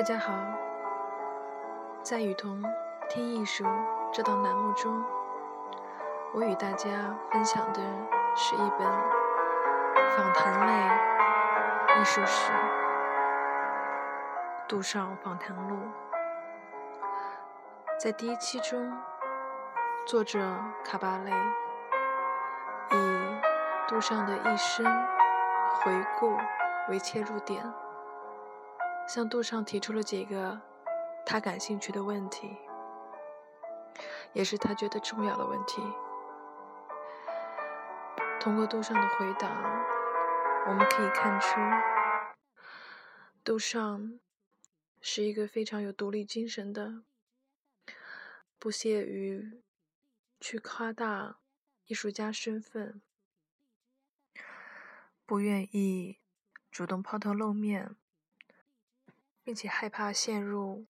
大家好，在雨桐听艺术这档栏目中，我与大家分享的是一本访谈类艺术史《杜尚访谈录》。在第一期中，作者卡巴雷以杜尚的一生回顾为切入点。向杜尚提出了几个他感兴趣的问题，也是他觉得重要的问题。通过杜尚的回答，我们可以看出，杜尚是一个非常有独立精神的，不屑于去夸大艺术家身份，不愿意主动抛头露面。并且害怕陷入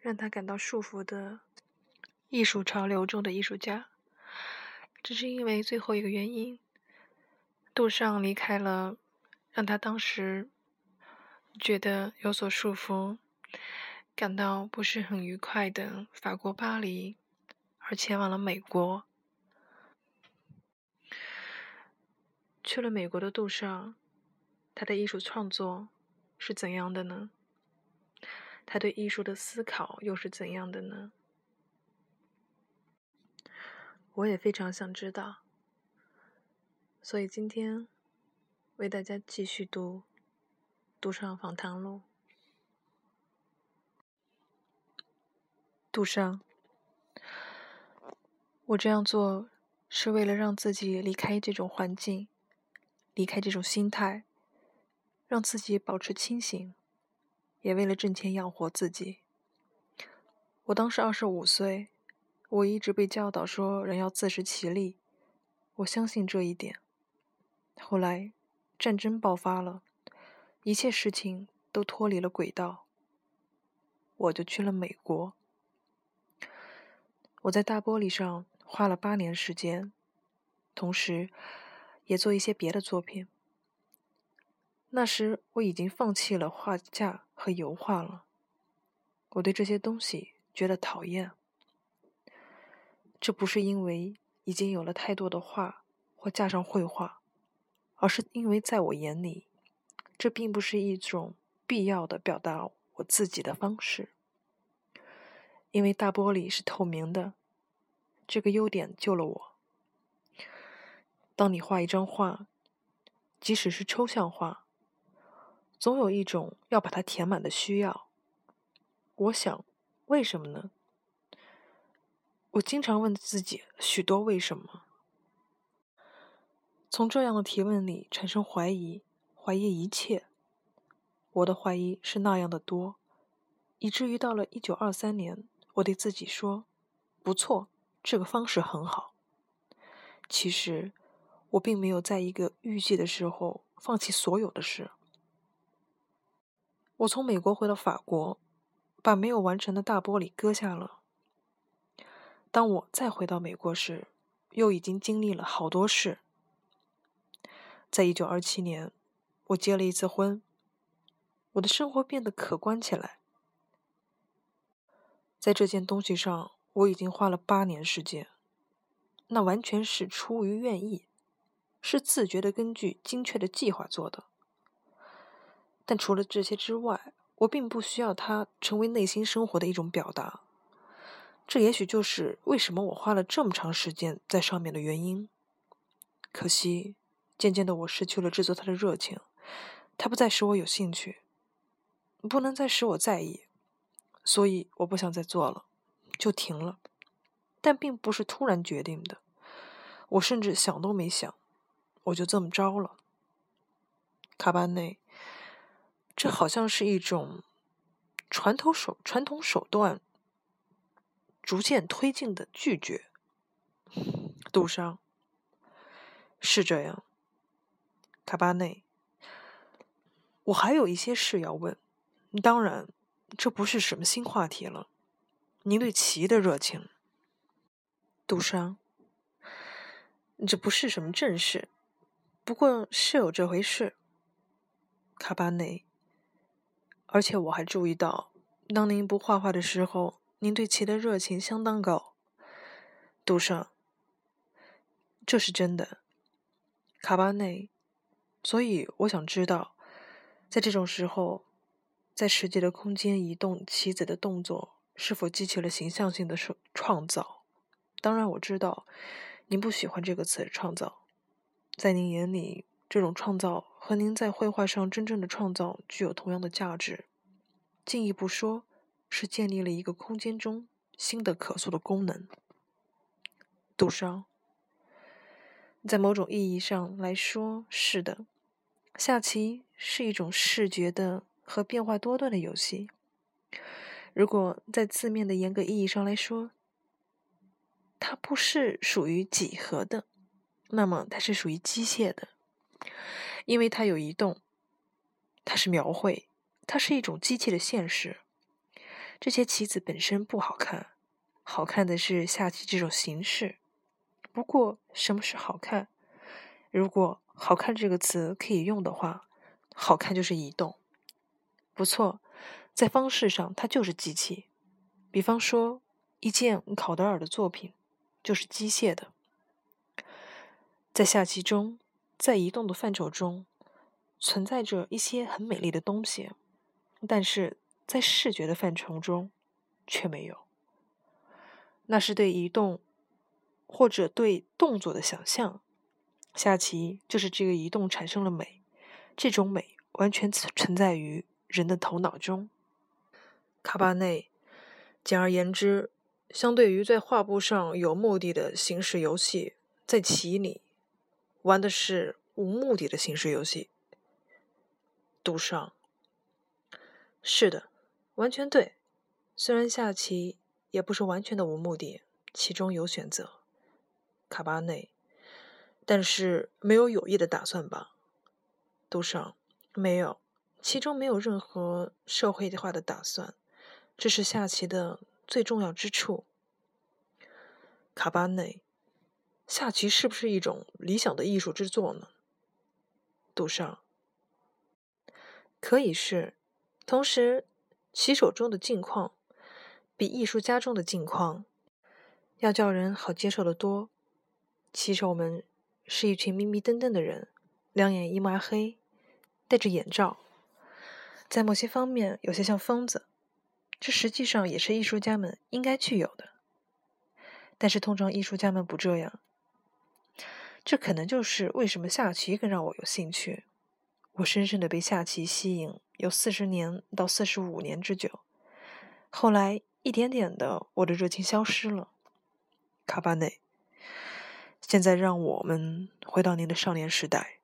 让他感到束缚的艺术潮流中的艺术家，只是因为最后一个原因，杜尚离开了让他当时觉得有所束缚、感到不是很愉快的法国巴黎，而前往了美国。去了美国的杜尚，他的艺术创作。是怎样的呢？他对艺术的思考又是怎样的呢？我也非常想知道，所以今天为大家继续读《杜尚访谈录》。杜尚，我这样做是为了让自己离开这种环境，离开这种心态。让自己保持清醒，也为了挣钱养活自己。我当时二十五岁，我一直被教导说人要自食其力，我相信这一点。后来战争爆发了，一切事情都脱离了轨道，我就去了美国。我在大玻璃上花了八年时间，同时也做一些别的作品。那时我已经放弃了画架和油画了，我对这些东西觉得讨厌。这不是因为已经有了太多的画或架上绘画，而是因为在我眼里，这并不是一种必要的表达我自己的方式。因为大玻璃是透明的，这个优点救了我。当你画一张画，即使是抽象画。总有一种要把它填满的需要。我想，为什么呢？我经常问自己许多为什么。从这样的提问里产生怀疑，怀疑一切。我的怀疑是那样的多，以至于到了一九二三年，我对自己说：“不错，这个方式很好。”其实，我并没有在一个预计的时候放弃所有的事。我从美国回到法国，把没有完成的大玻璃割下了。当我再回到美国时，又已经经历了好多事。在一九二七年，我结了一次婚，我的生活变得可观起来。在这件东西上，我已经花了八年时间，那完全是出于愿意，是自觉的根据精确的计划做的。但除了这些之外，我并不需要它成为内心生活的一种表达。这也许就是为什么我花了这么长时间在上面的原因。可惜，渐渐的我失去了制作它的热情，它不再使我有兴趣，不能再使我在意，所以我不想再做了，就停了。但并不是突然决定的，我甚至想都没想，我就这么着了。卡巴内。这好像是一种传统手传统手段逐渐推进的拒绝。杜尚是这样，卡巴内，我还有一些事要问。当然，这不是什么新话题了。您对棋的热情，杜尚，这不是什么正事，不过是有这回事。卡巴内。而且我还注意到，当您不画画的时候，您对棋的热情相当高。杜尚，这是真的，卡巴内。所以我想知道，在这种时候，在实际的空间移动棋子的动作，是否激起了形象性的创创造？当然，我知道您不喜欢这个词“创造”。在您眼里，这种创造和您在绘画上真正的创造具有同样的价值。进一步说，是建立了一个空间中新的可塑的功能。杜尚，在某种意义上来说，是的。下棋是一种视觉的和变化多端的游戏。如果在字面的严格意义上来说，它不是属于几何的。那么它是属于机械的，因为它有移动，它是描绘，它是一种机器的现实。这些棋子本身不好看，好看的是下棋这种形式。不过，什么是好看？如果“好看”这个词可以用的话，好看就是移动。不错，在方式上它就是机器。比方说，一件考德尔的作品就是机械的。在下棋中，在移动的范畴中，存在着一些很美丽的东西，但是在视觉的范畴中却没有。那是对移动或者对动作的想象。下棋就是这个移动产生了美，这种美完全存在于人的头脑中。卡巴内，简而言之，相对于在画布上有目的的形式游戏，在棋里。玩的是无目的的形式游戏。赌上，是的，完全对。虽然下棋也不是完全的无目的，其中有选择。卡巴内，但是没有有意的打算吧？赌上，没有，其中没有任何社会化的打算，这是下棋的最重要之处。卡巴内。下棋是不是一种理想的艺术之作呢？杜尚，可以是。同时，棋手中的境况比艺术家中的境况要叫人好接受的多。棋手们是一群迷迷瞪瞪的人，两眼一抹黑，戴着眼罩，在某些方面有些像疯子。这实际上也是艺术家们应该具有的。但是，通常艺术家们不这样。这可能就是为什么下棋更让我有兴趣。我深深的被下棋吸引，有四十年到四十五年之久。后来一点点的，我的热情消失了。卡巴内，现在让我们回到您的少年时代。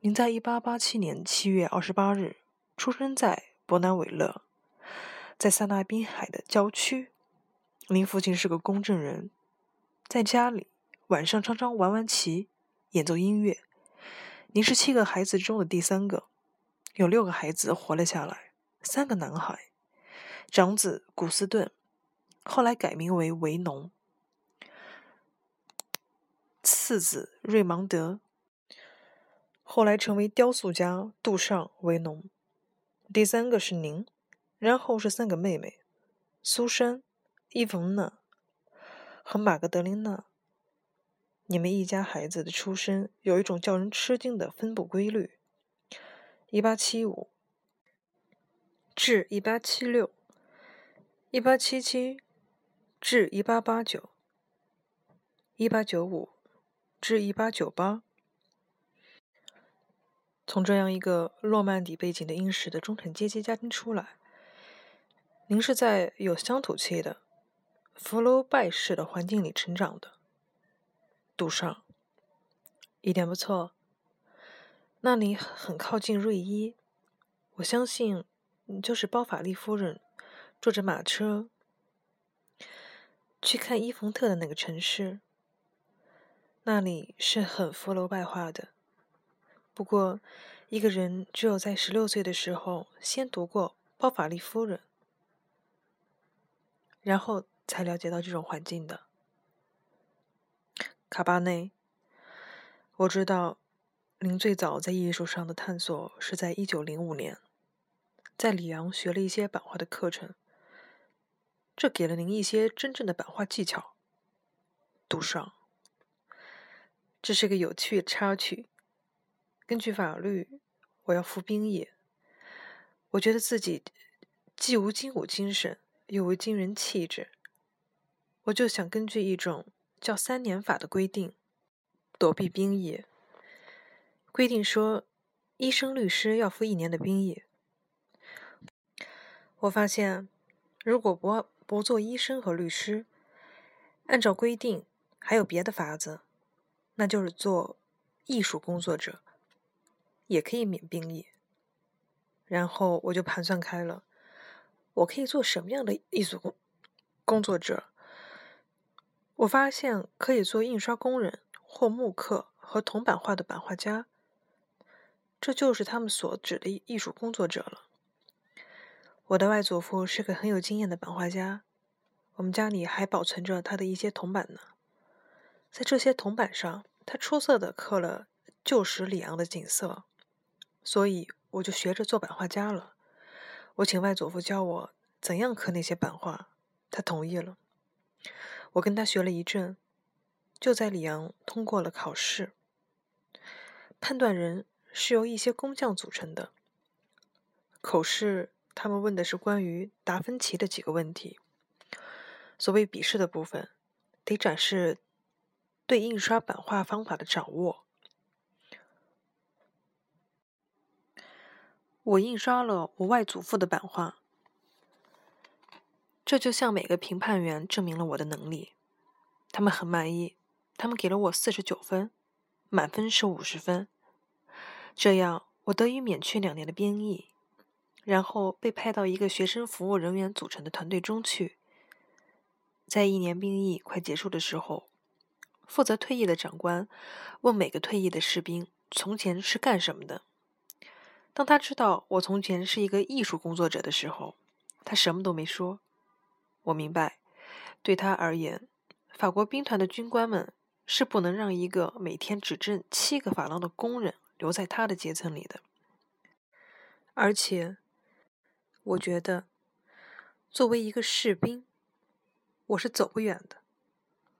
您在一八八七年七月二十八日出生在伯南韦勒，在塞纳滨海的郊区。您父亲是个公证人，在家里晚上常常玩玩棋。演奏音乐。您是七个孩子中的第三个，有六个孩子活了下来，三个男孩。长子古斯顿后来改名为维农，次子瑞芒德后来成为雕塑家杜尚维农。第三个是您，然后是三个妹妹：苏珊、伊冯娜和玛格德琳娜。你们一家孩子的出生有一种叫人吃惊的分布规律：一八七五至一八七六，一八七七至一八八九，一八九五至一八九八。从这样一个诺曼底背景的英式的中产阶级家庭出来，您是在有乡土气的福楼拜式的环境里成长的。赌上，一点不错。那里很靠近瑞伊，我相信你就是包法利夫人坐着马车去看伊冯特的那个城市。那里是很福楼拜化的。不过，一个人只有在十六岁的时候先读过包法利夫人，然后才了解到这种环境的。卡巴内，我知道，您最早在艺术上的探索是在一九零五年。在里昂学了一些版画的课程，这给了您一些真正的版画技巧。杜尚，这是个有趣的插曲。根据法律，我要服兵役。我觉得自己既无精武精神，又无惊人气质，我就想根据一种叫“三年法”的规定躲避兵役。规定说，医生、律师要服一年的兵役。我发现，如果不不做医生和律师，按照规定还有别的法子，那就是做艺术工作者，也可以免兵役。然后我就盘算开了，我可以做什么样的艺术工工作者？我发现可以做印刷工人或木刻和铜版画的版画家，这就是他们所指的艺术工作者了。我的外祖父是个很有经验的版画家，我们家里还保存着他的一些铜版呢。在这些铜版上，他出色的刻了旧时里昂的景色，所以我就学着做版画家了。我请外祖父教我怎样刻那些版画，他同意了。我跟他学了一阵，就在里昂通过了考试。判断人是由一些工匠组成的，口试。他们问的是关于达芬奇的几个问题。所谓笔试的部分，得展示对印刷版画方法的掌握。我印刷了我外祖父的版画，这就向每个评判员证明了我的能力。他们很满意，他们给了我四十九分，满分是五十分。这样，我得以免去两年的兵役。然后被派到一个学生服务人员组成的团队中去。在一年兵役快结束的时候，负责退役的长官问每个退役的士兵：“从前是干什么的？”当他知道我从前是一个艺术工作者的时候，他什么都没说。我明白，对他而言，法国兵团的军官们是不能让一个每天只挣七个法郎的工人留在他的阶层里的，而且。我觉得，作为一个士兵，我是走不远的。